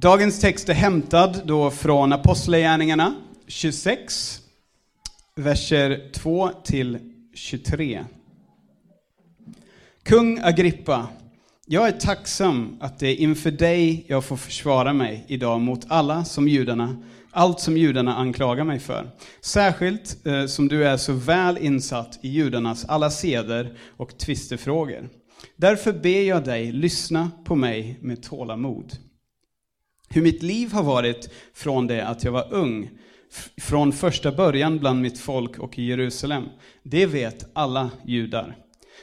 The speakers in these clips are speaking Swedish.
Dagens text är hämtad då från Apostlagärningarna 26, verser 2 till 23. Kung Agrippa, jag är tacksam att det är inför dig jag får försvara mig idag mot alla som judarna, allt som judarna anklagar mig för. Särskilt eh, som du är så väl insatt i judarnas alla seder och tvistefrågor. Därför ber jag dig lyssna på mig med tålamod. Hur mitt liv har varit från det att jag var ung, från första början bland mitt folk och i Jerusalem, det vet alla judar.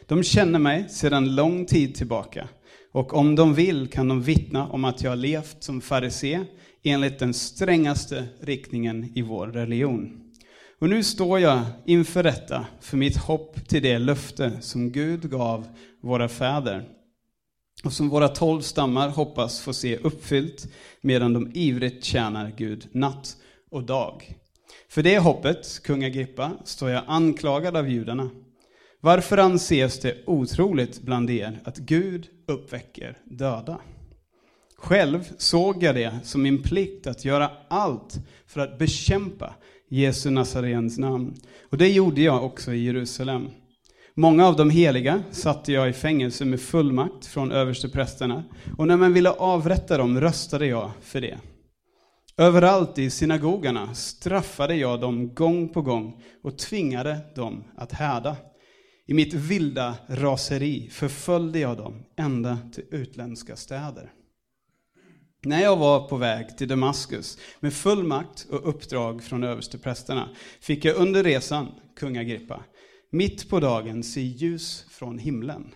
De känner mig sedan lång tid tillbaka, och om de vill kan de vittna om att jag har levt som farisé enligt den strängaste riktningen i vår religion. Och nu står jag inför detta för mitt hopp till det löfte som Gud gav våra fäder och som våra tolv stammar hoppas få se uppfyllt medan de ivrigt tjänar Gud natt och dag. För det hoppet, kung Agrippa, står jag anklagad av judarna. Varför anses det otroligt bland er att Gud uppväcker döda? Själv såg jag det som min plikt att göra allt för att bekämpa Jesu Nazarens namn. Och det gjorde jag också i Jerusalem. Många av de heliga satte jag i fängelse med fullmakt från översteprästerna, och när man ville avrätta dem röstade jag för det. Överallt i synagogorna straffade jag dem gång på gång och tvingade dem att härda. I mitt vilda raseri förföljde jag dem ända till utländska städer. När jag var på väg till Damaskus med fullmakt och uppdrag från översteprästerna fick jag under resan, kung Agrippa, mitt på dagen se ljus från himlen.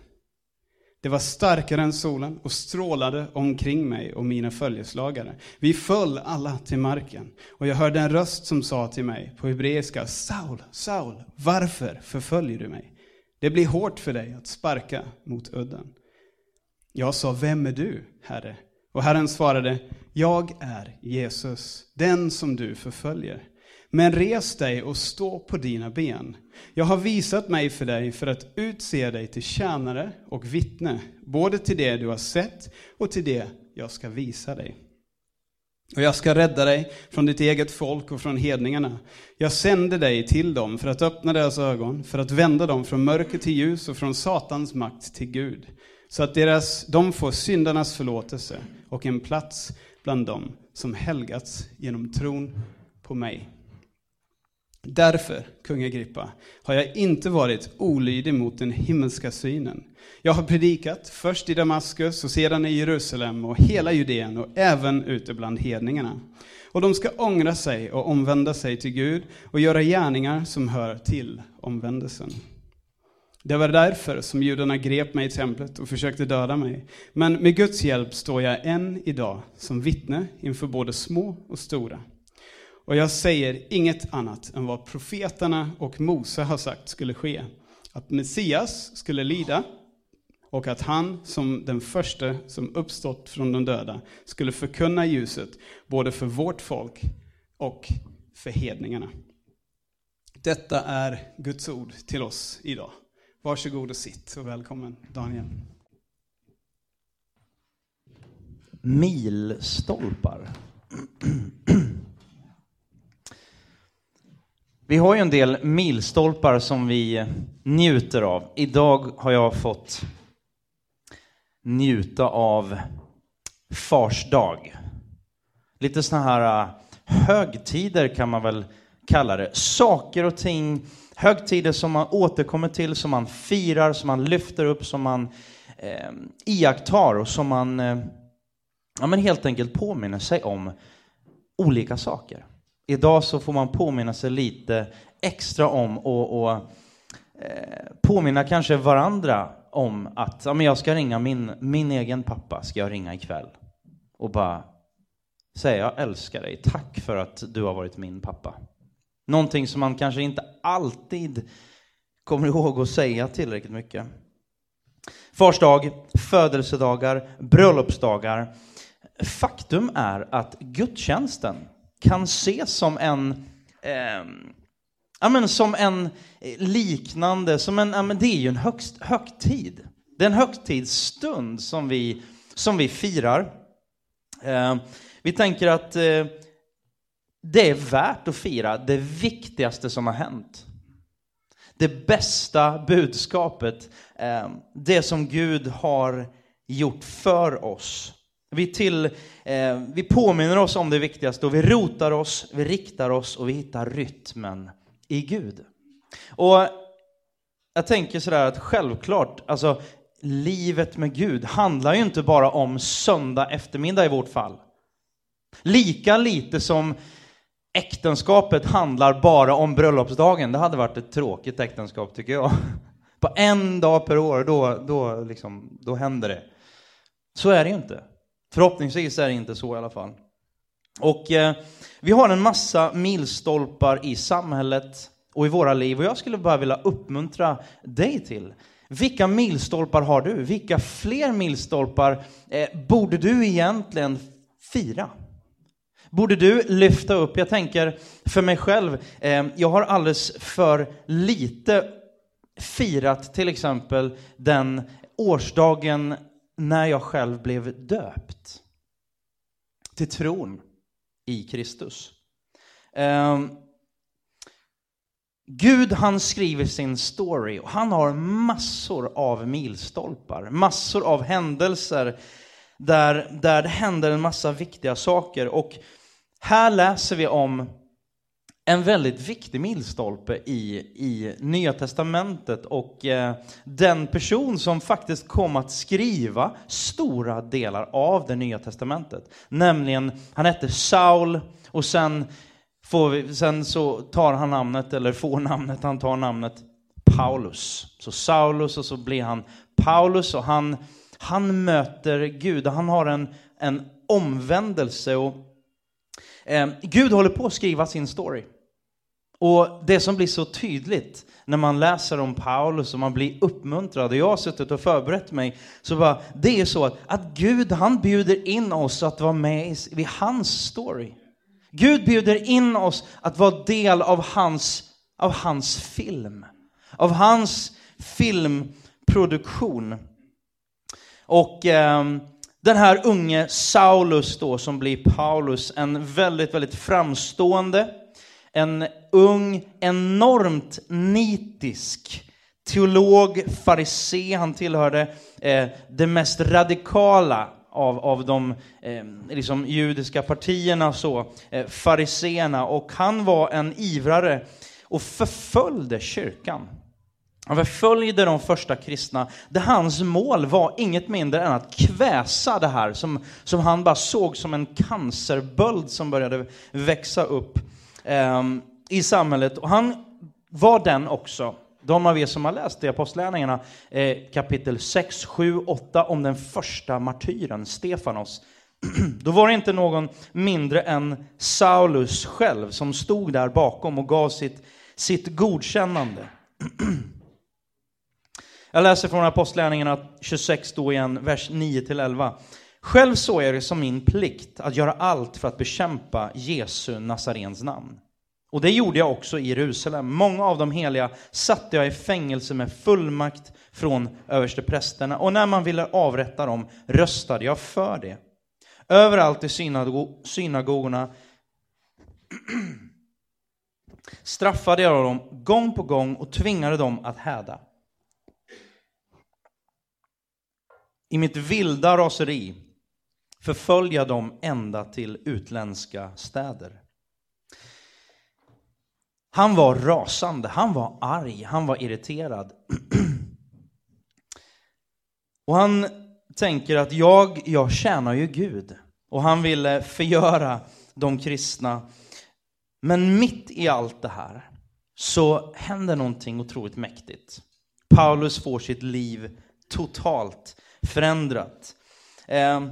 Det var starkare än solen och strålade omkring mig och mina följeslagare. Vi föll alla till marken och jag hörde en röst som sa till mig på hebreiska, Saul, Saul, varför förföljer du mig? Det blir hårt för dig att sparka mot udden. Jag sa, vem är du, Herre? Och Herren svarade, jag är Jesus, den som du förföljer. Men res dig och stå på dina ben. Jag har visat mig för dig för att utse dig till tjänare och vittne, både till det du har sett och till det jag ska visa dig. Och jag ska rädda dig från ditt eget folk och från hedningarna. Jag sände dig till dem för att öppna deras ögon, för att vända dem från mörker till ljus och från Satans makt till Gud, så att deras, de får syndarnas förlåtelse och en plats bland dem som helgats genom tron på mig. Därför, kung Agrippa, har jag inte varit olydig mot den himmelska synen. Jag har predikat, först i Damaskus och sedan i Jerusalem och hela Judeen och även ute bland hedningarna. Och de ska ångra sig och omvända sig till Gud och göra gärningar som hör till omvändelsen. Det var därför som judarna grep mig i templet och försökte döda mig. Men med Guds hjälp står jag än idag som vittne inför både små och stora. Och jag säger inget annat än vad profeterna och Mose har sagt skulle ske. Att Messias skulle lida och att han som den första som uppstått från de döda skulle förkunna ljuset både för vårt folk och för hedningarna. Detta är Guds ord till oss idag. Varsågod och sitt och välkommen Daniel. Milstolpar. Vi har ju en del milstolpar som vi njuter av. Idag har jag fått njuta av Fars dag. Lite sådana här äh, högtider kan man väl kalla det. Saker och ting, högtider som man återkommer till, som man firar, som man lyfter upp, som man eh, iakttar och som man eh, ja, men helt enkelt påminner sig om olika saker. Idag så får man påminna sig lite extra om och, och eh, påminna kanske varandra om att ja, men jag ska ringa min, min egen pappa, ska jag ringa ikväll. Och bara säga jag älskar dig, tack för att du har varit min pappa. Någonting som man kanske inte alltid kommer ihåg att säga tillräckligt mycket. Fars dag, födelsedagar, bröllopsdagar. Faktum är att gudstjänsten kan ses som en eh, ja, men som en liknande, som en, ja, men det är ju en högst, högtid. Det är en högtidsstund som vi, som vi firar. Eh, vi tänker att eh, det är värt att fira det viktigaste som har hänt. Det bästa budskapet, eh, det som Gud har gjort för oss. Vi, till, eh, vi påminner oss om det viktigaste och vi rotar oss, vi riktar oss och vi hittar rytmen i Gud. Och jag tänker sådär att självklart, alltså livet med Gud handlar ju inte bara om söndag eftermiddag i vårt fall. Lika lite som äktenskapet handlar bara om bröllopsdagen. Det hade varit ett tråkigt äktenskap tycker jag. På en dag per år, då, då, liksom, då händer det. Så är det ju inte. Förhoppningsvis är det inte så i alla fall. Och eh, vi har en massa milstolpar i samhället och i våra liv och jag skulle bara vilja uppmuntra dig till. Vilka milstolpar har du? Vilka fler milstolpar eh, borde du egentligen fira? Borde du lyfta upp? Jag tänker för mig själv, eh, jag har alldeles för lite firat till exempel den årsdagen när jag själv blev döpt till tron i Kristus. Eh, Gud han skriver sin story och han har massor av milstolpar, massor av händelser där, där det händer en massa viktiga saker. Och här läser vi om en väldigt viktig milstolpe i, i Nya Testamentet och eh, den person som faktiskt kom att skriva stora delar av det Nya Testamentet. Nämligen, han hette Saul och sen, får vi, sen så tar han namnet, eller får namnet, han tar namnet Paulus. Så Saulus och så blir han Paulus och han, han möter Gud, och han har en, en omvändelse och eh, Gud håller på att skriva sin story. Och det som blir så tydligt när man läser om Paulus och man blir uppmuntrad, och jag har suttit och förberett mig, så bara, det är så att, att Gud han bjuder in oss att vara med i, i hans story. Gud bjuder in oss att vara del av hans, av hans film, av hans filmproduktion. Och eh, den här unge Saulus då som blir Paulus, en väldigt, väldigt framstående, en ung, enormt nitisk teolog, farisé, han tillhörde eh, det mest radikala av, av de eh, liksom judiska partierna, så, eh, fariséerna, och han var en ivrare och förföljde kyrkan. Han förföljde de första kristna, där hans mål var inget mindre än att kväsa det här som, som han bara såg som en cancerböld som började växa upp. Ehm, i samhället. Och han var den också, de av er som har läst i Apostlagärningarna eh, kapitel 6, 7, 8 om den första martyren, Stefanos. Då var det inte någon mindre än Saulus själv som stod där bakom och gav sitt, sitt godkännande. Jag läser från Apostlagärningarna 26 då igen, vers 9-11. Själv såg jag det som min plikt att göra allt för att bekämpa Jesu Nazarens namn. Och det gjorde jag också i Jerusalem. Många av de heliga satte jag i fängelse med fullmakt från översteprästerna, och när man ville avrätta dem röstade jag för det. Överallt i synago synagogorna straffade jag dem gång på gång och tvingade dem att häda. I mitt vilda raseri förfölja dem ända till utländska städer. Han var rasande, han var arg, han var irriterad. Och han tänker att jag, jag tjänar ju Gud. Och han ville förgöra de kristna. Men mitt i allt det här så händer någonting otroligt mäktigt. Paulus får sitt liv totalt förändrat. Ehm,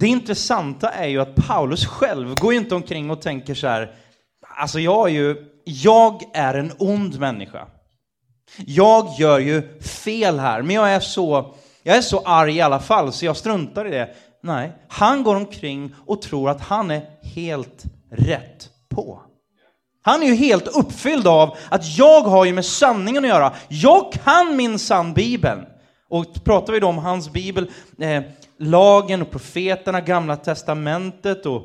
det intressanta är ju att Paulus själv går ju inte omkring och tänker så här, alltså jag är ju, jag är en ond människa. Jag gör ju fel här, men jag är så, jag är så arg i alla fall så jag struntar i det. Nej, han går omkring och tror att han är helt rätt på. Han är ju helt uppfylld av att jag har ju med sanningen att göra. Jag kan min sann Bibeln. Och pratar vi då om hans bibel, eh, lagen och profeterna, gamla testamentet och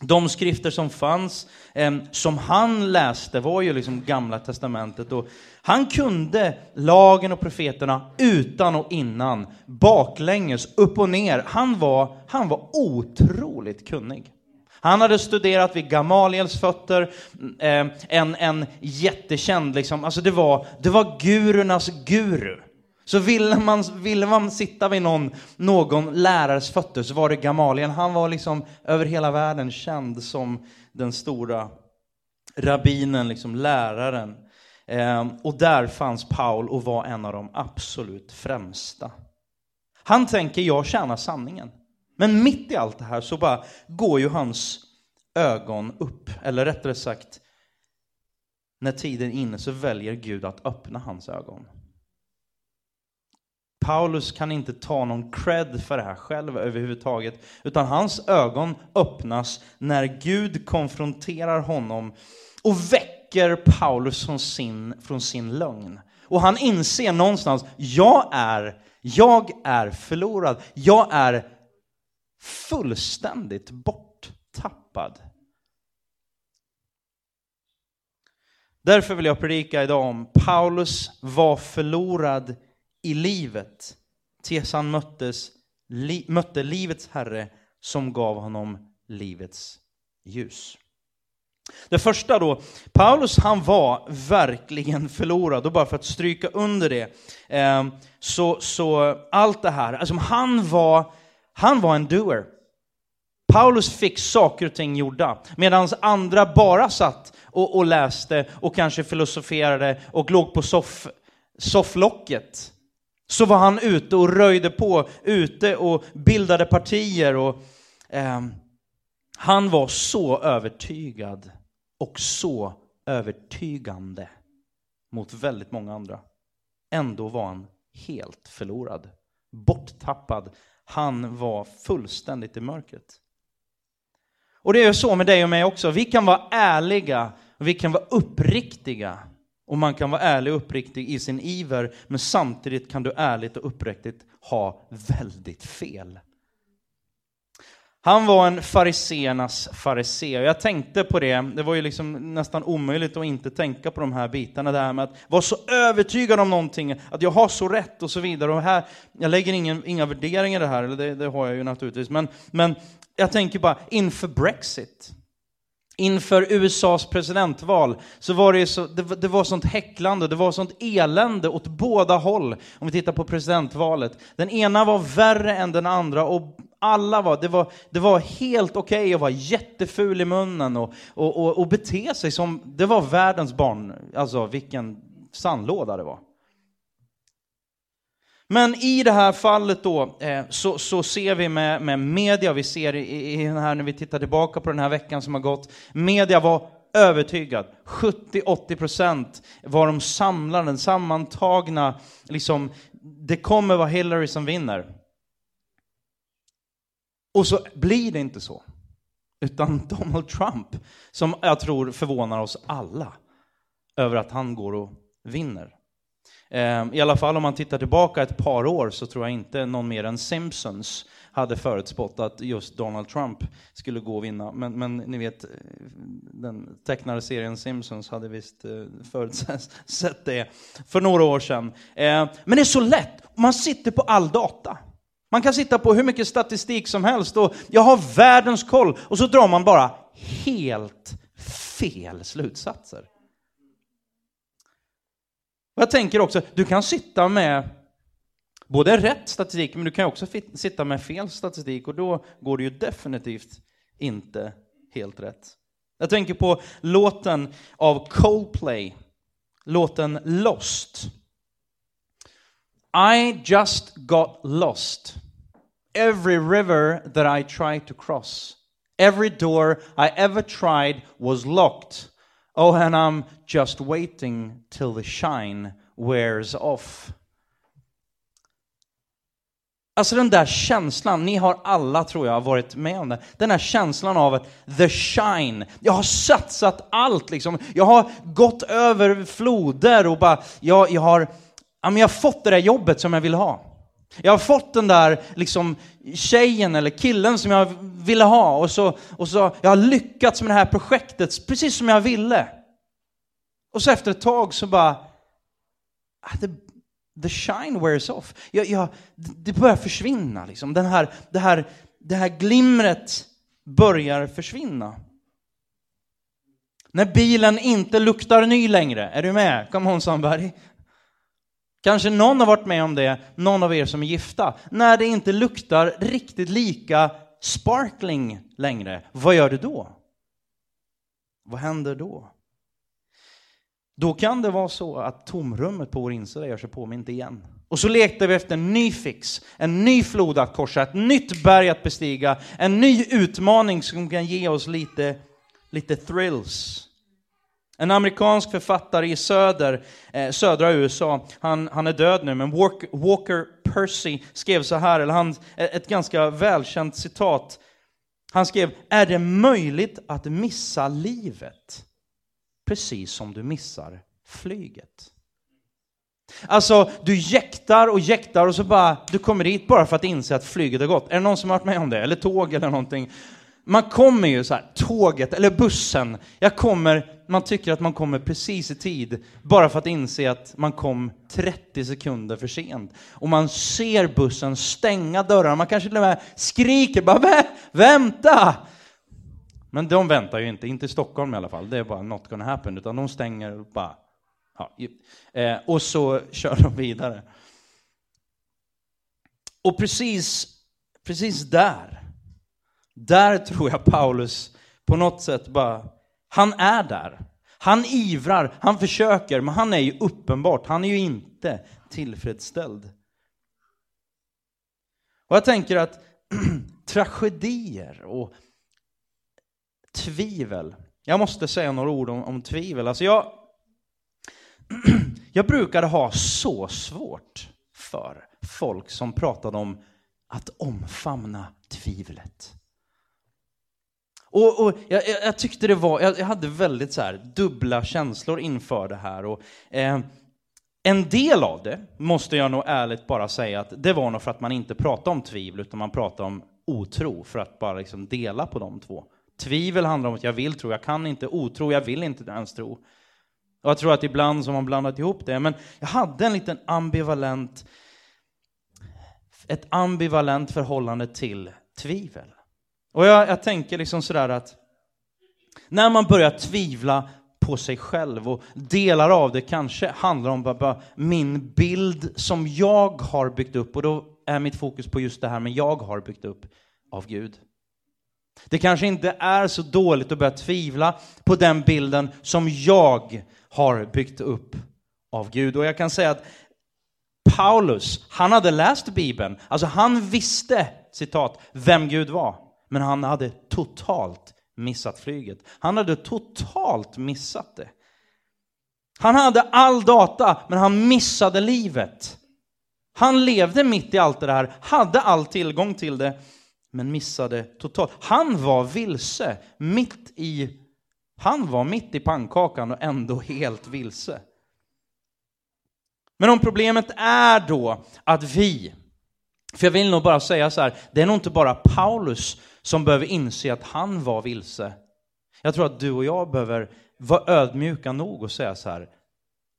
de skrifter som fanns, eh, som han läste, var ju liksom gamla testamentet. Och han kunde lagen och profeterna utan och innan, baklänges, upp och ner. Han var, han var otroligt kunnig. Han hade studerat vid Gamaliels fötter, eh, en, en jättekänd, liksom, alltså det var, det var gurornas guru. Så ville man, ville man sitta vid någon, någon lärares fötter så var det Gamaliel. Han var liksom över hela världen känd som den stora rabbinen, liksom läraren. Eh, och där fanns Paul och var en av de absolut främsta. Han tänker, jag tjänar sanningen. Men mitt i allt det här så bara går ju hans ögon upp, eller rättare sagt, när tiden är inne så väljer Gud att öppna hans ögon. Paulus kan inte ta någon cred för det här själv överhuvudtaget, utan hans ögon öppnas när Gud konfronterar honom och väcker Paulus från sin, från sin lögn. Och han inser någonstans, jag är, jag är förlorad. Jag är fullständigt borttappad. Därför vill jag predika idag om Paulus var förlorad i livet tills han möttes, li, mötte livets Herre som gav honom livets ljus. Det första då, Paulus han var verkligen förlorad, och bara för att stryka under det, eh, så, så allt det här, alltså han var, han var en doer. Paulus fick saker och ting gjorda, medan andra bara satt och, och läste och kanske filosoferade och låg på soff, sofflocket så var han ute och röjde på, ute och bildade partier. Och, eh, han var så övertygad och så övertygande mot väldigt många andra. Ändå var han helt förlorad, borttappad. Han var fullständigt i mörkret. Och det är så med dig och mig också. Vi kan vara ärliga, och vi kan vara uppriktiga och man kan vara ärlig och uppriktig i sin iver, men samtidigt kan du ärligt och uppriktigt ha väldigt fel. Han var en fariseernas farisé. Jag tänkte på det, det var ju liksom nästan omöjligt att inte tänka på de här bitarna, det här med att vara så övertygad om någonting, att jag har så rätt och så vidare. Och här, jag lägger ingen, inga värderingar i det här, eller det, det har jag ju naturligtvis, men, men jag tänker bara inför Brexit. Inför USAs presidentval så var det, så, det, det, var sånt häcklande, det var sånt elände åt båda håll. Om vi tittar på presidentvalet. Den ena var värre än den andra och alla var, det var, det var helt okej okay att vara jätteful i munnen och, och, och, och bete sig som, det var världens barn, alltså vilken sandlåda det var. Men i det här fallet då, eh, så, så ser vi med, med media, vi ser i, i här när vi tittar tillbaka på den här veckan som har gått, media var övertygad. 70-80 procent var de samlade, den sammantagna, liksom, det kommer vara Hillary som vinner. Och så blir det inte så. Utan Donald Trump, som jag tror förvånar oss alla, över att han går och vinner. Ehm, I alla fall om man tittar tillbaka ett par år så tror jag inte någon mer än Simpsons hade förutspått att just Donald Trump skulle gå och vinna. Men, men ni vet, eh, den tecknade serien Simpsons hade visst eh, förutsett det för några år sedan. Ehm, men det är så lätt, man sitter på all data. Man kan sitta på hur mycket statistik som helst och jag har världens koll och så drar man bara helt fel slutsatser. Jag tänker också, du kan sitta med både rätt statistik, men du kan också sitta med fel statistik och då går det ju definitivt inte helt rätt. Jag tänker på låten av Coldplay, låten Lost. I just got lost. Every river that I tried to cross, every door I ever tried was locked. Oh, and I'm just waiting till the shine wears off. Alltså den där känslan, ni har alla tror jag varit med om det. Den här känslan av att the shine. Jag har satsat allt liksom. Jag har gått över floder och bara, jag, jag har, ja, men jag har fått det där jobbet som jag vill ha. Jag har fått den där liksom, tjejen eller killen som jag ville ha och så, och så jag har lyckats med det här projektet precis som jag ville. Och så efter ett tag så bara, ah, the, the shine wears off. Jag, jag, det börjar försvinna liksom. Den här, det, här, det här glimret börjar försvinna. När bilen inte luktar ny längre, är du med? Come on somebody. Kanske någon har varit med om det, någon av er som är gifta. När det inte luktar riktigt lika sparkling längre, vad gör du då? Vad händer då? Då kan det vara så att tomrummet på vår insida gör sig påmint igen. Och så letar vi efter en ny fix, en ny flod att korsa, ett nytt berg att bestiga, en ny utmaning som kan ge oss lite, lite thrills. En amerikansk författare i söder, eh, södra USA, han, han är död nu, men Walker, Walker Percy skrev så här, eller han, eh, ett ganska välkänt citat. Han skrev, är det möjligt att missa livet? Precis som du missar flyget. Alltså, du jäktar och jäktar och så bara, du kommer dit bara för att inse att flyget har gått. Är det någon som har varit med om det? Eller tåg eller någonting? Man kommer ju så här, tåget eller bussen. Jag kommer, man tycker att man kommer precis i tid bara för att inse att man kom 30 sekunder för sent. Och man ser bussen stänga dörrarna, man kanske till och med skriker bara Vä vänta! Men de väntar ju inte, inte i Stockholm i alla fall, det är bara not gonna happen, utan de stänger och bara Ja, eh, och så kör de vidare. Och precis, precis där, där tror jag Paulus på något sätt bara, han är där. Han ivrar, han försöker, men han är ju uppenbart, han är ju inte tillfredsställd. Och jag tänker att tragedier och tvivel, jag måste säga några ord om, om tvivel. Alltså jag, jag brukade ha så svårt för folk som pratade om att omfamna tvivlet. Och, och jag, jag, tyckte det var, jag, jag, hade väldigt så här dubbla känslor inför det här. Och, eh, en del av det, måste jag nog ärligt bara säga, att det var nog för att man inte pratade om tvivel, utan man pratade om otro, för att bara liksom dela på de två. Tvivel handlar om att jag vill tro, jag kan inte, otro, jag vill inte ens tro. Och jag tror att ibland så har man blandat ihop det, men jag hade en liten ambivalent, ett ambivalent förhållande till tvivel. Och jag, jag tänker liksom sådär att när man börjar tvivla på sig själv och delar av det kanske handlar om bara min bild som jag har byggt upp och då är mitt fokus på just det här med jag har byggt upp av Gud. Det kanske inte är så dåligt att börja tvivla på den bilden som jag har byggt upp av Gud. Och jag kan säga att Paulus, han hade läst Bibeln. Alltså han visste, citat, vem Gud var. Men han hade totalt missat flyget. Han hade totalt missat det. Han hade all data, men han missade livet. Han levde mitt i allt det här, hade all tillgång till det, men missade totalt. Han var vilse, mitt i han var mitt i pannkakan och ändå helt vilse. Men om problemet är då att vi, för jag vill nog bara säga så här, det är nog inte bara Paulus som behöver inse att han var vilse. Jag tror att du och jag behöver vara ödmjuka nog och säga så här,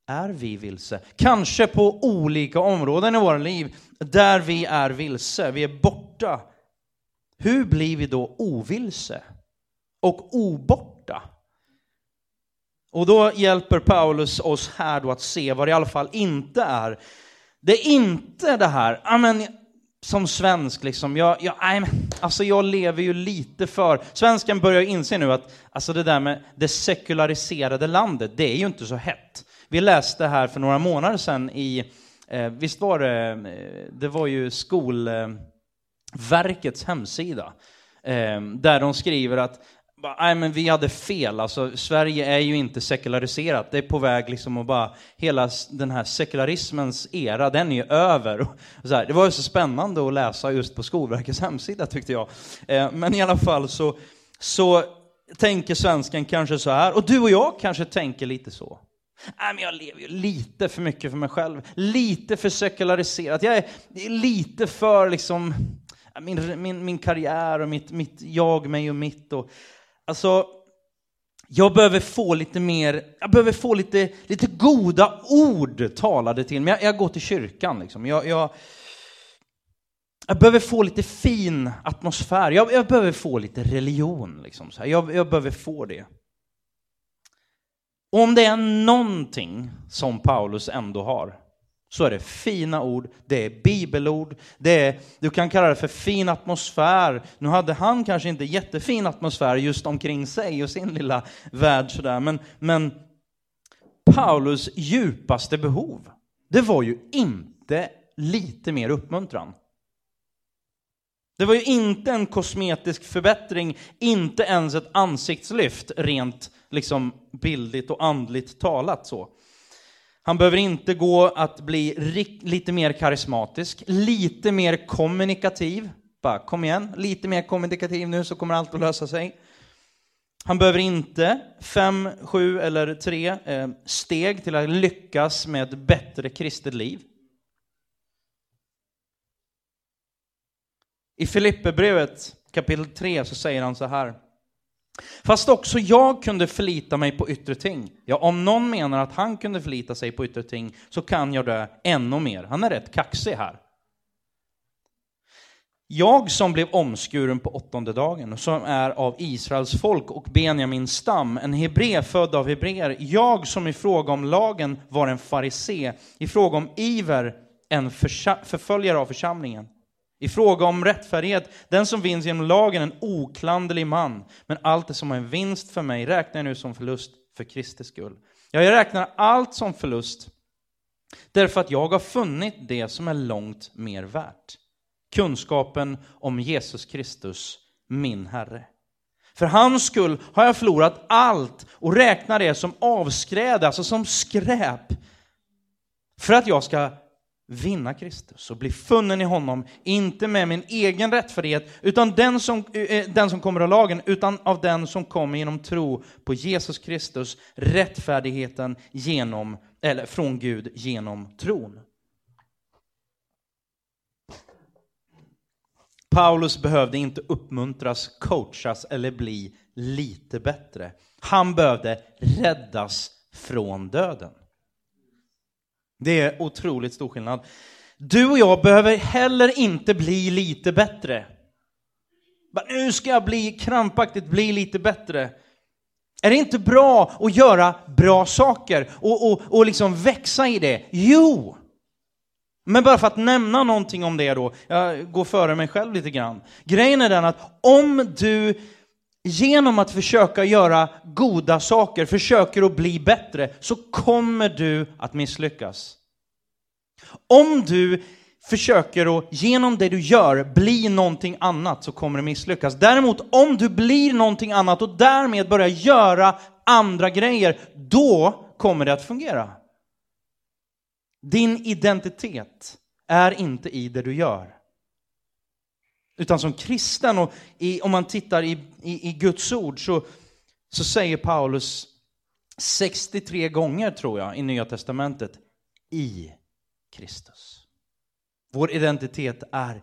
är vi vilse? Kanske på olika områden i våra liv där vi är vilse, vi är borta. Hur blir vi då ovilse och oborta? Och då hjälper Paulus oss här då att se vad det i alla fall inte är. Det är inte det här, amen, som svensk, liksom, jag, jag, alltså jag lever ju lite för... Svensken börjar inse nu att alltså det där med det sekulariserade landet, det är ju inte så hett. Vi läste här för några månader sedan i, eh, visst var det, eh, det var ju Skolverkets hemsida, eh, där de skriver att nej men vi hade fel, alltså Sverige är ju inte sekulariserat, det är på väg liksom att bara, hela den här sekularismens era, den är ju över. Och så här, det var ju så spännande att läsa just på Skolverkets hemsida tyckte jag. Eh, men i alla fall så, så tänker svensken kanske så här, och du och jag kanske tänker lite så. Nej, men jag lever ju lite för mycket för mig själv, lite för sekulariserat. Jag är, är lite för liksom, min, min, min karriär och mitt, mitt jag, mig och mitt. Och, alltså, jag behöver få lite mer, jag behöver få lite, lite goda ord talade till mig. Jag, jag går till kyrkan liksom. Jag, jag, jag behöver få lite fin atmosfär. Jag, jag behöver få lite religion. Liksom, så här. Jag, jag behöver få det. Och om det är någonting som Paulus ändå har, så är det fina ord, det är bibelord, det är, du kan kalla det för fin atmosfär. Nu hade han kanske inte jättefin atmosfär just omkring sig och sin lilla värld sådär, men, men Paulus djupaste behov, det var ju inte lite mer uppmuntran. Det var ju inte en kosmetisk förbättring, inte ens ett ansiktslyft rent liksom bildligt och andligt talat så. Han behöver inte gå att bli lite mer karismatisk, lite mer kommunikativ. Bara kom igen, lite mer kommunikativ nu så kommer allt att lösa sig. Han behöver inte fem, sju eller tre eh, steg till att lyckas med ett bättre kristet liv. I Filipperbrevet kapitel 3 så säger han så här. Fast också jag kunde förlita mig på yttre ting. Ja, om någon menar att han kunde förlita sig på yttre ting så kan jag det ännu mer. Han är rätt kaxig här. Jag som blev omskuren på åttonde dagen, och som är av Israels folk och Benjamins stam, en hebré född av hebreer, jag som i fråga om lagen var en farisé, i fråga om iver en förföljare av församlingen. I fråga om rättfärdighet, den som vinns genom lagen, en oklanderlig man. Men allt det som är en vinst för mig räknar jag nu som förlust för Kristi skull. Ja, jag räknar allt som förlust därför att jag har funnit det som är långt mer värt. Kunskapen om Jesus Kristus, min Herre. För hans skull har jag förlorat allt och räknar det som avskräde, alltså som skräp. För att jag ska vinna Kristus och bli funnen i honom, inte med min egen rättfärdighet, utan den som, eh, den som kommer av lagen, utan av den som kommer genom tro på Jesus Kristus, rättfärdigheten genom, eller från Gud genom tron. Paulus behövde inte uppmuntras, coachas eller bli lite bättre. Han behövde räddas från döden. Det är otroligt stor skillnad. Du och jag behöver heller inte bli lite bättre. Nu ska jag bli krampaktigt bli lite bättre. Är det inte bra att göra bra saker och, och, och liksom växa i det? Jo! Men bara för att nämna någonting om det då, jag går före mig själv lite grann. Grejen är den att om du genom att försöka göra goda saker, försöker att bli bättre, så kommer du att misslyckas. Om du försöker att genom det du gör bli någonting annat så kommer du misslyckas. Däremot om du blir någonting annat och därmed börjar göra andra grejer, då kommer det att fungera. Din identitet är inte i det du gör. Utan som kristen, och i, om man tittar i, i, i Guds ord, så, så säger Paulus 63 gånger, tror jag, i Nya Testamentet, i Kristus. Vår identitet är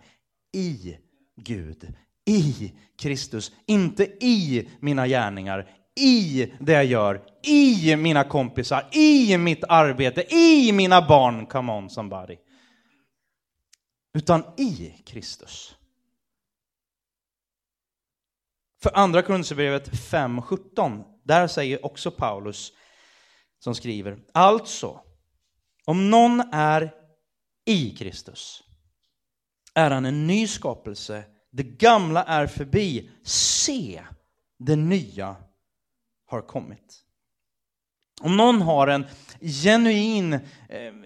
i Gud, i Kristus, inte i mina gärningar, i det jag gör, i mina kompisar, i mitt arbete, i mina barn, come on somebody. Utan i Kristus. För andra Korinthierbrevet 5.17, där säger också Paulus som skriver, alltså, om någon är i Kristus är han en ny skapelse, det gamla är förbi, se, det nya har kommit. Om någon har en genuin, eh,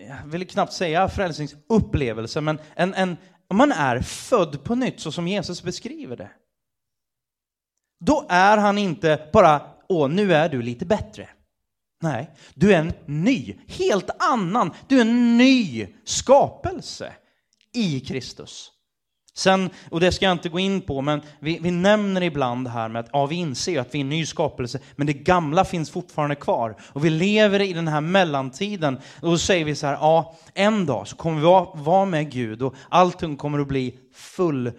jag vill knappt säga frälsningsupplevelse, men en, en, om man är född på nytt så som Jesus beskriver det, då är han inte bara, åh, nu är du lite bättre. Nej, du är en ny, helt annan, du är en ny skapelse i Kristus. Sen, och det ska jag inte gå in på, men vi, vi nämner ibland här med att ja, vi inser att vi är en ny skapelse, men det gamla finns fortfarande kvar. Och vi lever i den här mellantiden. Och då säger vi så här, ja, en dag så kommer vi vara, vara med Gud och allting kommer att bli full,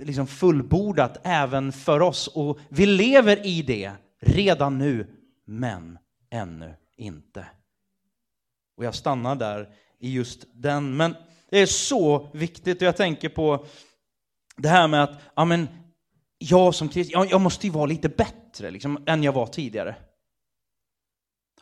liksom fullbordat även för oss. Och vi lever i det redan nu, men ännu inte. Och jag stannar där i just den. Men det är så viktigt och jag tänker på det här med att ja, men, jag som kristen, jag, jag måste ju vara lite bättre liksom, än jag var tidigare.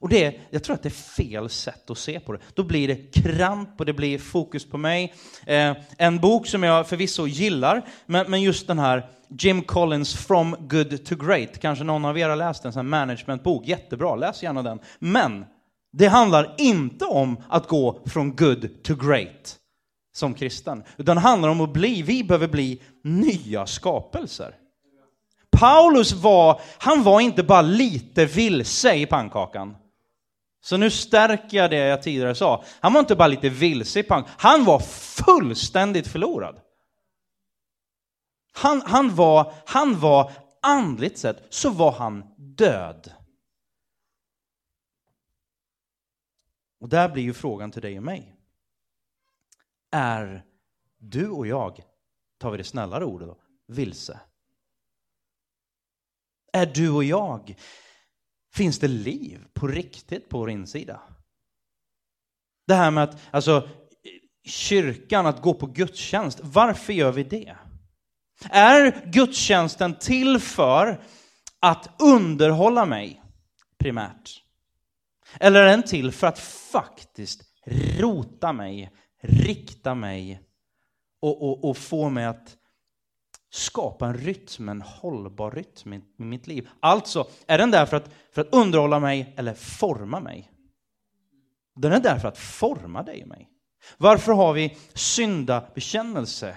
Och det, jag tror att det är fel sätt att se på det. Då blir det kramp och det blir fokus på mig. Eh, en bok som jag förvisso gillar, men, men just den här Jim Collins From Good to Great. Kanske någon av er har läst en sån här managementbok. Jättebra, läs gärna den. Men det handlar inte om att gå från good to great som kristen, utan det handlar om att bli, vi behöver bli nya skapelser. Paulus var, han var inte bara lite vilse i pannkakan. Så nu stärker jag det jag tidigare sa. Han var inte bara lite vilse i pannkakan, han var fullständigt förlorad. Han, han, var, han var, andligt sett, så var han död. Och där blir ju frågan till dig och mig. Är du och jag, tar vi det snällare ordet då, vilse? Är du och jag, finns det liv på riktigt på vår insida? Det här med att, alltså, kyrkan, att gå på gudstjänst, varför gör vi det? Är gudstjänsten till för att underhålla mig primärt? Eller är den till för att faktiskt rota mig, rikta mig och, och, och få mig att skapa en rytm, en hållbar rytm i mitt liv. Alltså, är den där för att, för att underhålla mig eller forma mig? Den är där för att forma dig och mig. Varför har vi syndabekännelse?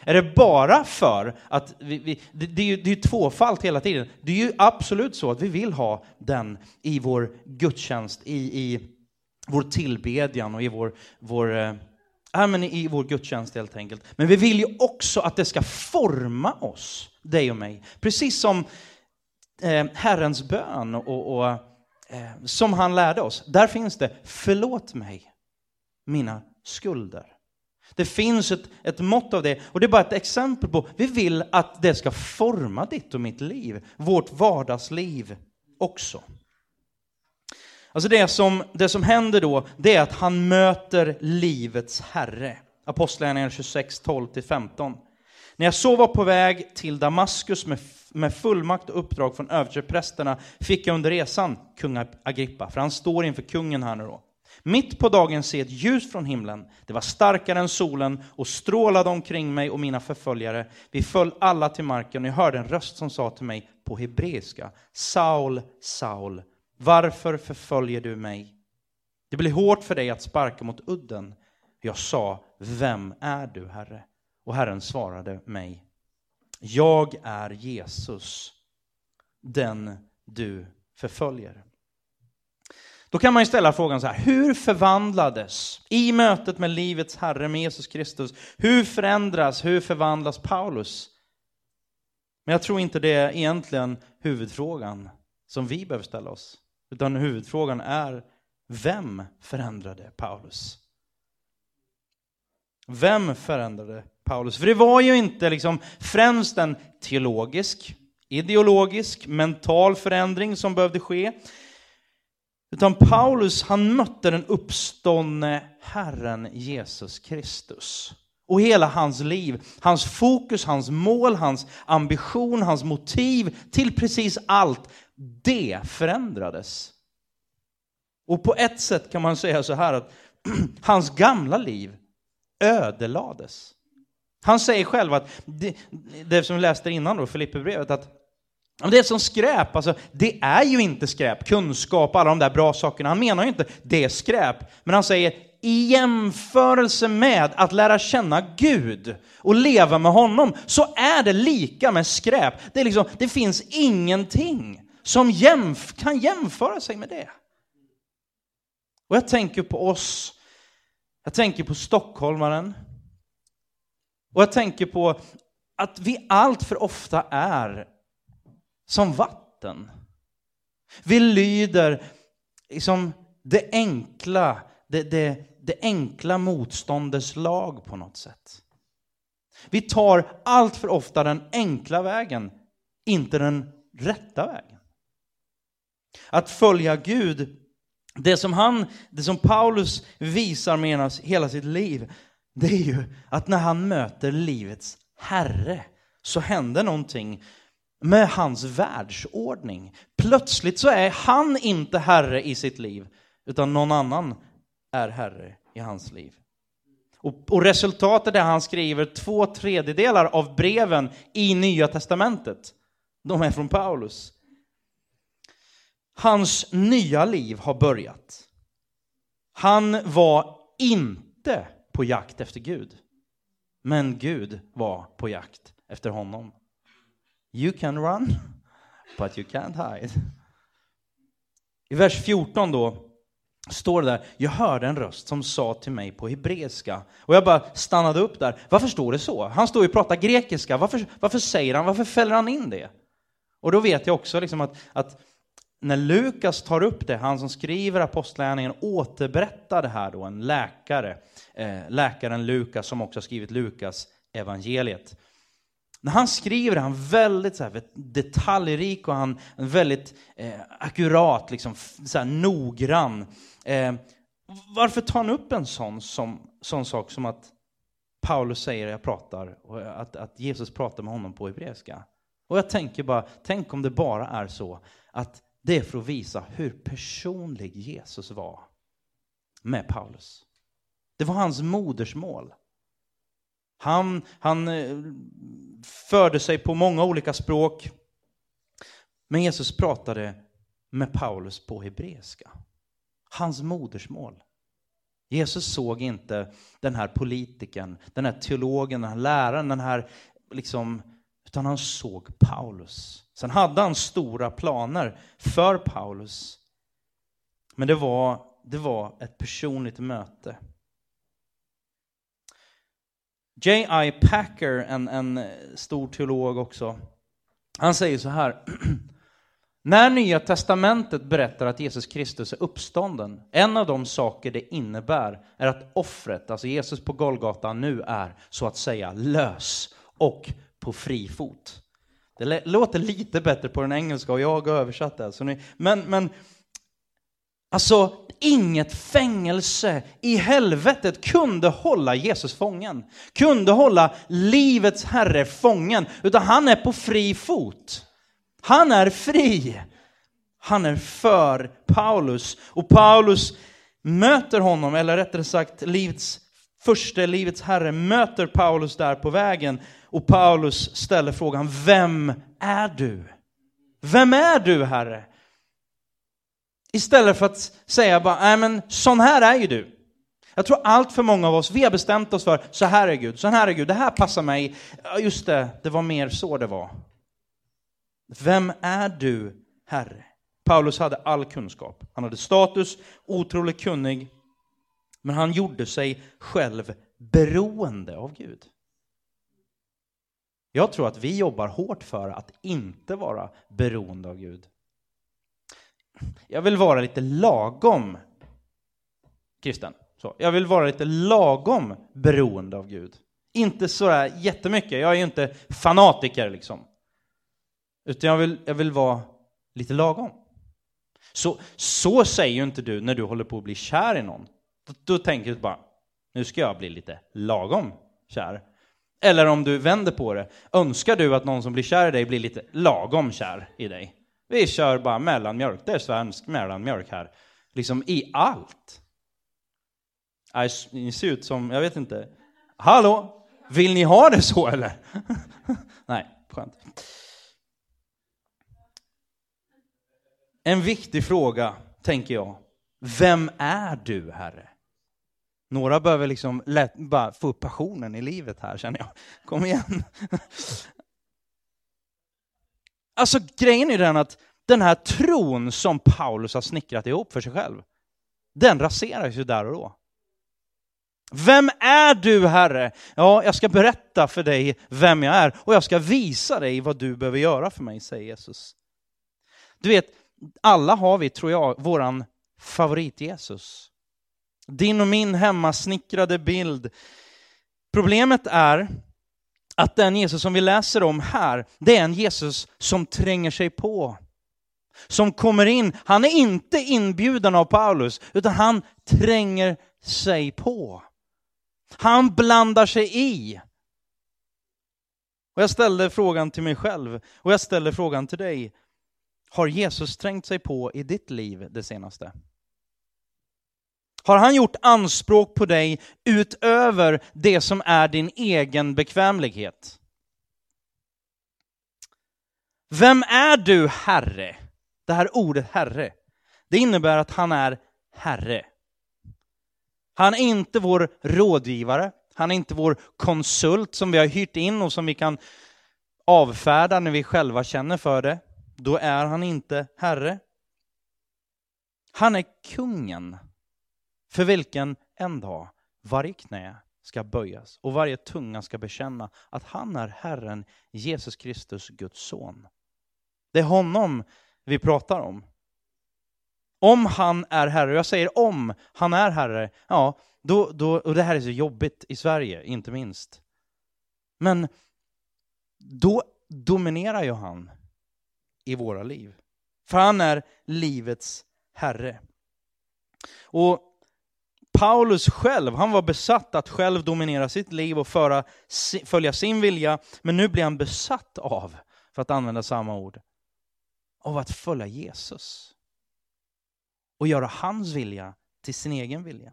Är det bara för att vi, vi, det, det, är ju, det är tvåfalt hela tiden. Det är ju absolut så att vi vill ha den i vår gudstjänst, i, i vår tillbedjan och i vår, vår, eh, äh, men i vår gudstjänst helt enkelt. Men vi vill ju också att det ska forma oss, dig och mig. Precis som eh, Herrens bön och, och eh, som han lärde oss. Där finns det, förlåt mig mina skulder. Det finns ett, ett mått av det, och det är bara ett exempel på, vi vill att det ska forma ditt och mitt liv, vårt vardagsliv också. Alltså det som, det som händer då, det är att han möter livets herre. Apostlagärningarna 26, 12-15. När jag så var på väg till Damaskus med, med fullmakt och uppdrag från översteprästerna fick jag under resan kung Agrippa, för han står inför kungen här nu då. Mitt på dagen se ett ljus från himlen. Det var starkare än solen och strålade omkring mig och mina förföljare. Vi föll alla till marken och jag hörde en röst som sa till mig på hebreiska. Saul, Saul, varför förföljer du mig? Det blir hårt för dig att sparka mot udden. Jag sa, vem är du, Herre? Och Herren svarade mig, jag är Jesus, den du förföljer. Då kan man ju ställa frågan så här, hur förvandlades i mötet med livets Herre, med Jesus Kristus, hur förändras, hur förvandlas Paulus? Men jag tror inte det är egentligen huvudfrågan som vi behöver ställa oss, utan huvudfrågan är, vem förändrade Paulus? Vem förändrade Paulus? För det var ju inte liksom främst en teologisk, ideologisk, mental förändring som behövde ske. Utan Paulus, han mötte den uppståndne Herren Jesus Kristus. Och hela hans liv, hans fokus, hans mål, hans ambition, hans motiv till precis allt, det förändrades. Och på ett sätt kan man säga så här att hans gamla liv ödelades. Han säger själv att, det, det som vi läste innan då, Filipperbrevet, att det är som skräp, alltså, det är ju inte skräp, kunskap, alla de där bra sakerna. Han menar ju inte det är skräp, men han säger i jämförelse med att lära känna Gud och leva med honom så är det lika med skräp. Det, är liksom, det finns ingenting som jämf kan jämföra sig med det. Och jag tänker på oss, jag tänker på stockholmaren Och jag tänker på att vi allt för ofta är som vatten. Vi lyder liksom det enkla, det, det, det enkla motståndets lag på något sätt. Vi tar allt för ofta den enkla vägen, inte den rätta vägen. Att följa Gud, det som, han, det som Paulus visar med hela sitt liv, det är ju att när han möter livets Herre så händer någonting med hans världsordning. Plötsligt så är han inte herre i sitt liv, utan någon annan är herre i hans liv. Och, och resultatet är att han skriver två tredjedelar av breven i Nya Testamentet. De är från Paulus. Hans nya liv har börjat. Han var inte på jakt efter Gud. Men Gud var på jakt efter honom. You can run, but you can't hide. I vers 14 då står det där, jag hörde en röst som sa till mig på hebreiska. Och jag bara stannade upp där. Varför står det så? Han står ju och pratar grekiska. Varför, varför säger han, varför fäller han in det? Och då vet jag också liksom att, att när Lukas tar upp det, han som skriver Apostlagärningarna, återberättar det här då, en läkare, eh, läkaren Lukas som också har skrivit Lukas evangeliet. När han skriver det, han är väldigt så här, detaljrik och han är väldigt eh, akkurat, liksom, så här, noggrann. Eh, varför tar han upp en sån, som, sån sak som att Paulus säger jag pratar, och att, att Jesus pratar med honom på hebreiska? Och jag tänker bara, tänk om det bara är så att det är för att visa hur personlig Jesus var med Paulus. Det var hans modersmål. Han, han eh, förde sig på många olika språk. Men Jesus pratade med Paulus på hebreiska. Hans modersmål. Jesus såg inte den här politikern, den här teologen, den här läraren, den här liksom, utan han såg Paulus. Sen hade han stora planer för Paulus. Men det var, det var ett personligt möte. J.I. Packer, en, en stor teolog också, han säger så här. När Nya Testamentet berättar att Jesus Kristus är uppstånden, en av de saker det innebär är att offret, alltså Jesus på Golgata, nu är så att säga lös och på fri fot. Det låter lite bättre på den engelska och jag har översatt det. Så ni, men, men alltså, inget fängelse i helvetet kunde hålla Jesus fången. Kunde hålla livets herre fången, utan han är på fri fot. Han är fri. Han är för Paulus. Och Paulus möter honom, eller rättare sagt livets första livets herre möter Paulus där på vägen och Paulus ställer frågan, vem är du? Vem är du, Herre? Istället för att säga bara, nej men sån här är ju du. Jag tror allt för många av oss, vi har bestämt oss för, så här är Gud, så här är Gud, det här passar mig. Ja, just det, det var mer så det var. Vem är du, Herre? Paulus hade all kunskap. Han hade status, otroligt kunnig, men han gjorde sig själv beroende av Gud. Jag tror att vi jobbar hårt för att inte vara beroende av Gud. Jag vill vara lite lagom kristen. Så, jag vill vara lite lagom beroende av Gud. Inte sådär jättemycket, jag är ju inte fanatiker liksom. Utan jag vill, jag vill vara lite lagom. Så, så säger ju inte du när du håller på att bli kär i någon. Då, då tänker du bara, nu ska jag bli lite lagom kär. Eller om du vänder på det, önskar du att någon som blir kär i dig blir lite lagom kär i dig? Vi kör bara mellanmjölk, det är svensk mellanmjölk här. Liksom i allt. Äh, ni ser ut som, jag vet inte. Hallå? Vill ni ha det så eller? Nej, skönt. En viktig fråga, tänker jag. Vem är du, Herre? Några behöver liksom lätt, bara få upp passionen i livet här, känner jag. Kom igen. Alltså grejen är den att den här tron som Paulus har snickrat ihop för sig själv, den raseras ju där och då. Vem är du, Herre? Ja, jag ska berätta för dig vem jag är och jag ska visa dig vad du behöver göra för mig, säger Jesus. Du vet, alla har vi, tror jag, våran favorit-Jesus. Din och min hemmasnickrade bild. Problemet är att den Jesus som vi läser om här, det är en Jesus som tränger sig på. Som kommer in, han är inte inbjuden av Paulus, utan han tränger sig på. Han blandar sig i. Och jag ställde frågan till mig själv, och jag ställer frågan till dig. Har Jesus trängt sig på i ditt liv det senaste? Har han gjort anspråk på dig utöver det som är din egen bekvämlighet? Vem är du, Herre? Det här ordet Herre, det innebär att han är Herre. Han är inte vår rådgivare, han är inte vår konsult som vi har hyrt in och som vi kan avfärda när vi själva känner för det. Då är han inte Herre. Han är kungen för vilken en dag varje knä ska böjas och varje tunga ska bekänna att han är Herren Jesus Kristus, Guds son. Det är honom vi pratar om. Om han är Herre, och jag säger om han är Herre, ja, då, då, och det här är så jobbigt i Sverige, inte minst. Men då dominerar ju han i våra liv. För han är livets Herre. Och Paulus själv, han var besatt att själv dominera sitt liv och föra, följa sin vilja, men nu blir han besatt av, för att använda samma ord, av att följa Jesus. Och göra hans vilja till sin egen vilja.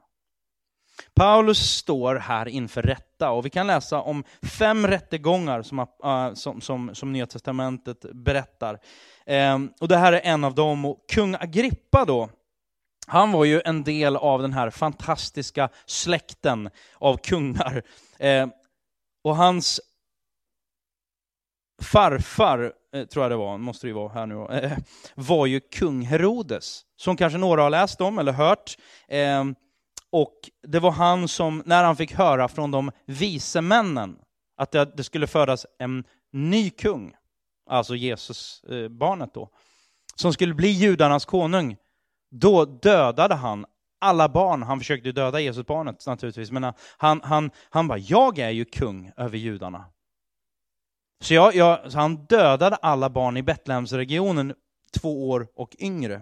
Paulus står här inför rätta och vi kan läsa om fem rättegångar som, äh, som, som, som Nya Testamentet berättar. Ehm, och det här är en av dem. Och kung Agrippa då, han var ju en del av den här fantastiska släkten av kungar. Eh, och hans farfar, eh, tror jag det var, måste det ju vara här nu, eh, var ju kung Herodes, som kanske några har läst om eller hört. Eh, och det var han som, när han fick höra från de vise männen att det, det skulle födas en ny kung, alltså Jesus, eh, barnet då, som skulle bli judarnas konung, då dödade han alla barn. Han försökte döda Jesusbarnet naturligtvis, men äh, han, han, han bara, jag är ju kung över judarna. Så, jag, jag, så han dödade alla barn i Betlehemsregionen två år och yngre.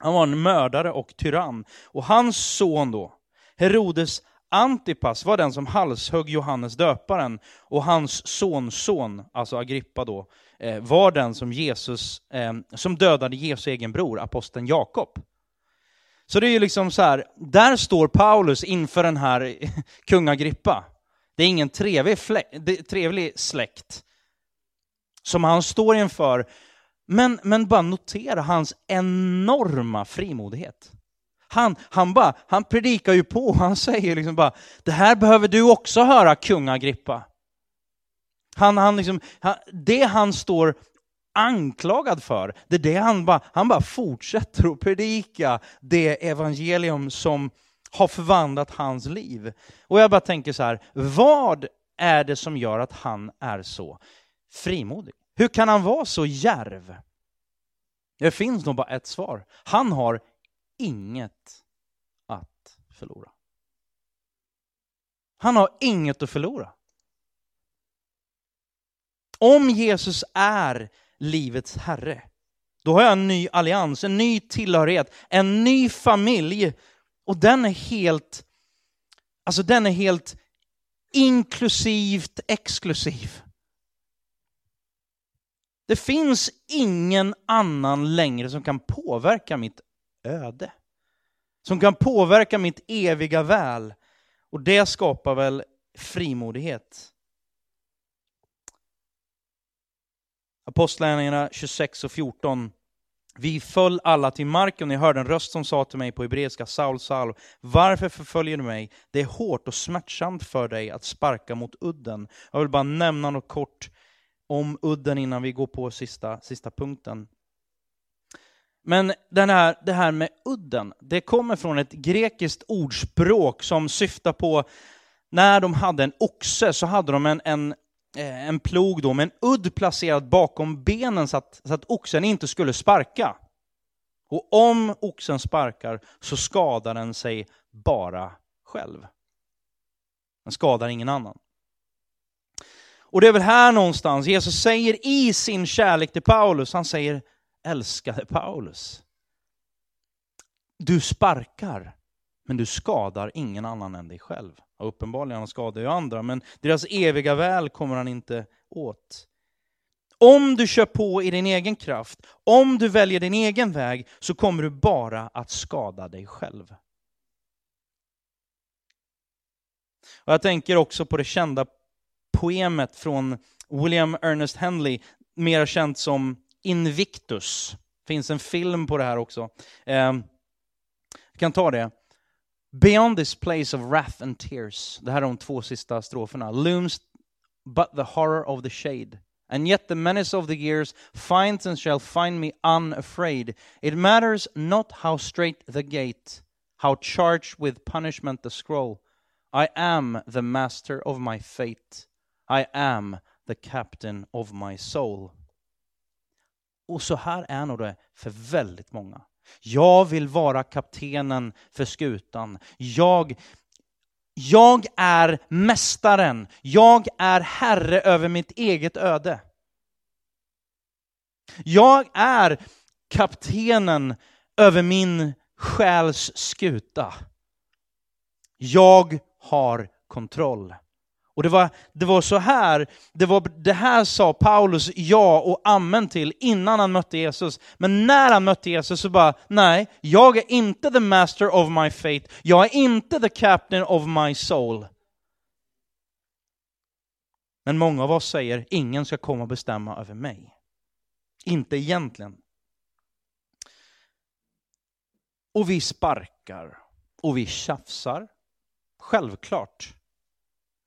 Han var en mördare och tyrann. Och hans son då, Herodes Antipas, var den som halshögg Johannes döparen. Och hans sonson, alltså Agrippa då, Eh, var den som, Jesus, eh, som dödade Jesu egen bror, aposteln Jakob. Så det är ju liksom så här, där står Paulus inför den här kungagrippa. Det är ingen trevlig, trevlig släkt som han står inför. Men, men bara notera hans enorma frimodighet. Han, han, bara, han predikar ju på, han säger liksom bara, det här behöver du också höra kung Agrippa. Han, han liksom, han, det han står anklagad för, det är det han bara, han bara fortsätter att predika det evangelium som har förvandlat hans liv. Och jag bara tänker så här, vad är det som gör att han är så frimodig? Hur kan han vara så järv? Det finns nog bara ett svar. Han har inget att förlora. Han har inget att förlora. Om Jesus är livets Herre, då har jag en ny allians, en ny tillhörighet, en ny familj. Och den är helt, alltså den är helt inklusivt exklusiv. Det finns ingen annan längre som kan påverka mitt öde. Som kan påverka mitt eviga väl. Och det skapar väl frimodighet. Apostlagärningarna 26 och 14. Vi föll alla till marken och jag hörde en röst som sa till mig på hebreiska, Saul, Saul, varför förföljer du mig? Det är hårt och smärtsamt för dig att sparka mot udden. Jag vill bara nämna något kort om udden innan vi går på sista, sista punkten. Men den här, det här med udden, det kommer från ett grekiskt ordspråk som syftar på när de hade en oxe så hade de en, en, Eh, en plog då med en udd placerad bakom benen så att, så att oxen inte skulle sparka. Och om oxen sparkar så skadar den sig bara själv. Den skadar ingen annan. Och det är väl här någonstans Jesus säger i sin kärlek till Paulus, han säger älskade Paulus. Du sparkar, men du skadar ingen annan än dig själv. Ja, uppenbarligen han skadar ju andra, men deras eviga väl kommer han inte åt. Om du kör på i din egen kraft, om du väljer din egen väg, så kommer du bara att skada dig själv. Och jag tänker också på det kända poemet från William Ernest Henley, mer känt som Invictus. Det finns en film på det här också. Eh, jag kan ta det. Beyond this place of wrath and tears, det här är de två sista stroferna, looms but the horror of the shade. And yet the menace of the years finds and shall find me unafraid. It matters not how straight the gate, how charged with punishment the scroll. I am the master of my fate. I am the captain of my soul. Och så här är nog det för väldigt många. Jag vill vara kaptenen för skutan. Jag, jag är mästaren. Jag är herre över mitt eget öde. Jag är kaptenen över min själs skuta. Jag har kontroll. Och det var, det var så här, det, var, det här sa Paulus ja och amen till innan han mötte Jesus. Men när han mötte Jesus så bara, nej, jag är inte the master of my faith, jag är inte the captain of my soul. Men många av oss säger, ingen ska komma och bestämma över mig. Inte egentligen. Och vi sparkar, och vi tjafsar. Självklart.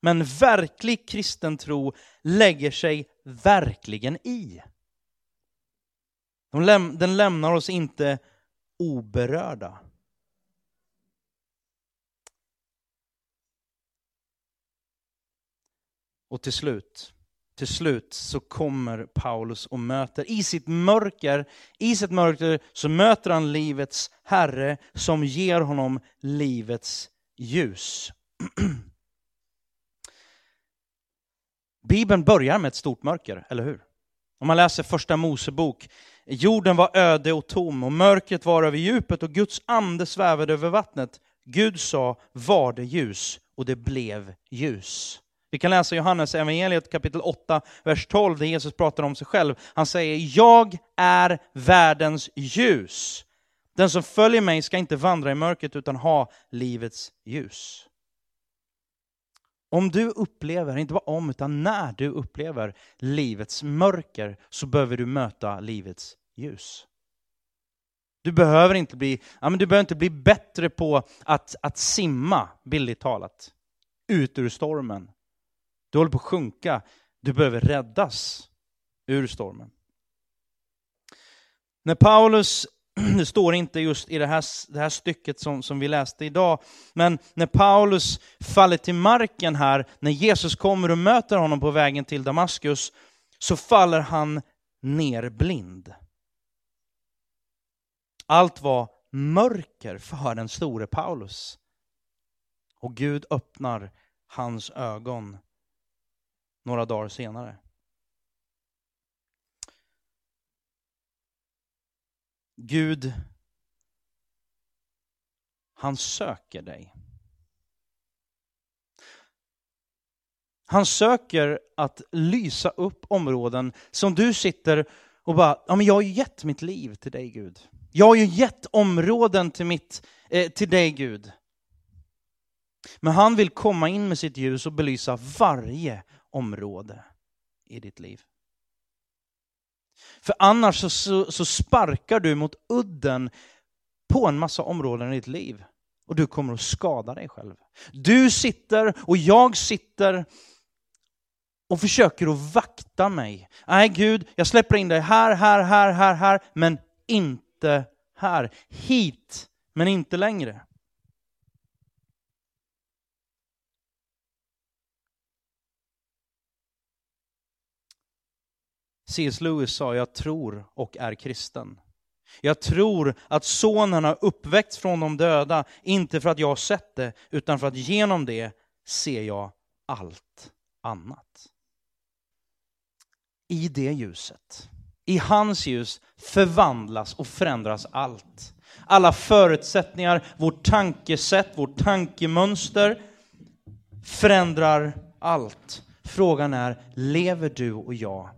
Men verklig kristen tro lägger sig verkligen i. Den lämnar oss inte oberörda. Och till slut, till slut så kommer Paulus och möter i sitt mörker, i sitt mörker så möter han livets Herre som ger honom livets ljus. Bibeln börjar med ett stort mörker, eller hur? Om man läser första Mosebok, jorden var öde och tom och mörkret var över djupet och Guds ande svävade över vattnet. Gud sa, var det ljus? Och det blev ljus. Vi kan läsa Johannes evangeliet kapitel 8, vers 12, där Jesus pratar om sig själv. Han säger, jag är världens ljus. Den som följer mig ska inte vandra i mörkret utan ha livets ljus. Om du upplever, inte bara om, utan när du upplever livets mörker så behöver du möta livets ljus. Du behöver inte bli, ja, men du behöver inte bli bättre på att, att simma, bildligt talat, ut ur stormen. Du håller på att sjunka, du behöver räddas ur stormen. När Paulus det står inte just i det här, det här stycket som, som vi läste idag, men när Paulus faller till marken här, när Jesus kommer och möter honom på vägen till Damaskus, så faller han ner blind. Allt var mörker för den store Paulus. Och Gud öppnar hans ögon några dagar senare. Gud, han söker dig. Han söker att lysa upp områden som du sitter och bara, ja men jag har ju gett mitt liv till dig Gud. Jag har ju gett områden till, mitt, eh, till dig Gud. Men han vill komma in med sitt ljus och belysa varje område i ditt liv. För annars så, så, så, sparkar du mot udden på en massa områden i ditt liv. Och du kommer att skada dig själv. Du sitter och jag sitter och försöker att vakta mig. Nej Gud, jag släpper in dig här, här, här, här, här, men inte här, hit, men inte längre. C.S. Lewis sa, jag tror och är kristen. Jag tror att sonen har uppväckts från de döda, inte för att jag har sett det, utan för att genom det ser jag allt annat. I det ljuset, i hans ljus, förvandlas och förändras allt. Alla förutsättningar, vårt tankesätt, vårt tankemönster förändrar allt. Frågan är, lever du och jag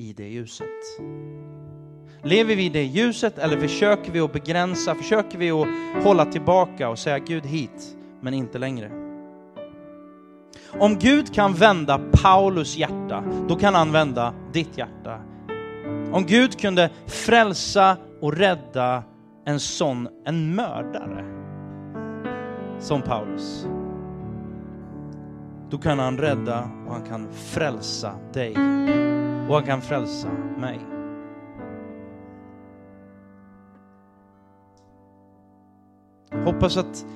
i det ljuset? Lever vi i det ljuset eller försöker vi att begränsa, försöker vi att hålla tillbaka och säga Gud hit, men inte längre? Om Gud kan vända Paulus hjärta, då kan han vända ditt hjärta. Om Gud kunde frälsa och rädda en sån, en mördare, som Paulus, då kan han rädda och han kan frälsa dig och han kan frälsa mig. Hoppas att,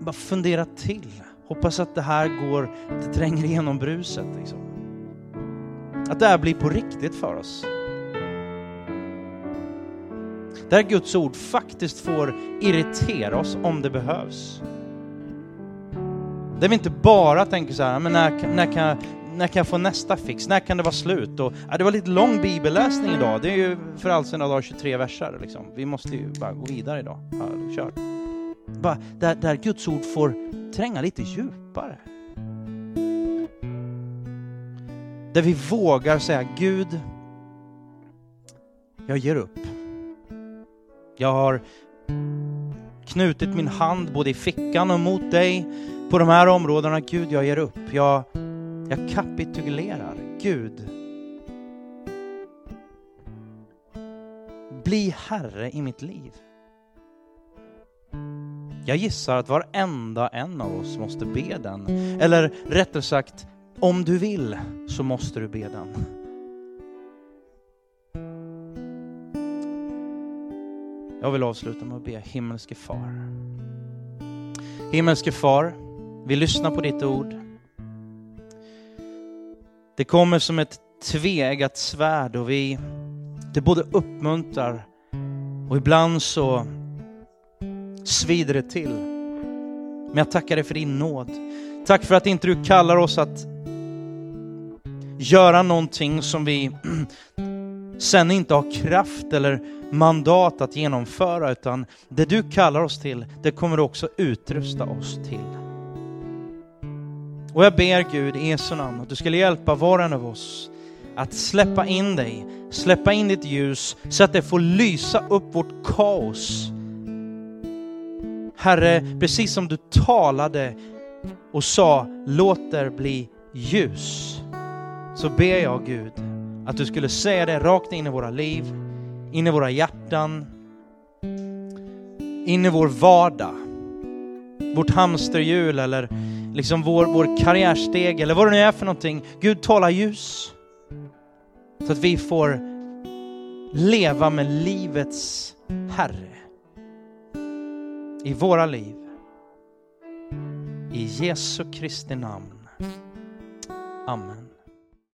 bara fundera till. Hoppas att det här går, det tränger igenom bruset. Liksom. Att det här blir på riktigt för oss. Där Guds ord faktiskt får irritera oss om det behövs. Där vi inte bara tänker så här, men när, när, kan, när kan jag få nästa fix? När kan det vara slut? Och, ja, det var lite lång bibelläsning idag. Det är ju för all sina dagar 23 verser. Liksom. Vi måste ju bara gå vidare idag. Ja, kör. Bara, där, där Guds ord får tränga lite djupare. Där vi vågar säga Gud, jag ger upp. Jag har knutit min hand både i fickan och mot dig på de här områdena. Gud, jag ger upp. Jag, jag kapitulerar. Gud, bli Herre i mitt liv. Jag gissar att varenda en av oss måste be den. Eller rättare sagt, om du vill så måste du be den. Jag vill avsluta med att be himmelske far. Himmelske far, vi lyssnar på ditt ord. Det kommer som ett tveeggat svärd och vi, det både uppmuntrar och ibland så svider det till. Men jag tackar dig för din nåd. Tack för att inte du kallar oss att göra någonting som vi sen inte har kraft eller mandat att genomföra, utan det du kallar oss till, det kommer du också utrusta oss till. Och jag ber Gud i Jesu namn att du skulle hjälpa var och en av oss att släppa in dig, släppa in ditt ljus så att det får lysa upp vårt kaos. Herre, precis som du talade och sa låt det bli ljus, så ber jag Gud att du skulle säga det rakt in i våra liv, in i våra hjärtan, in i vår vardag, vårt hamsterhjul eller liksom vår, vår karriärsteg eller vad det nu är för någonting. Gud tala ljus. Så att vi får leva med livets Herre i våra liv. I Jesu Kristi namn. Amen.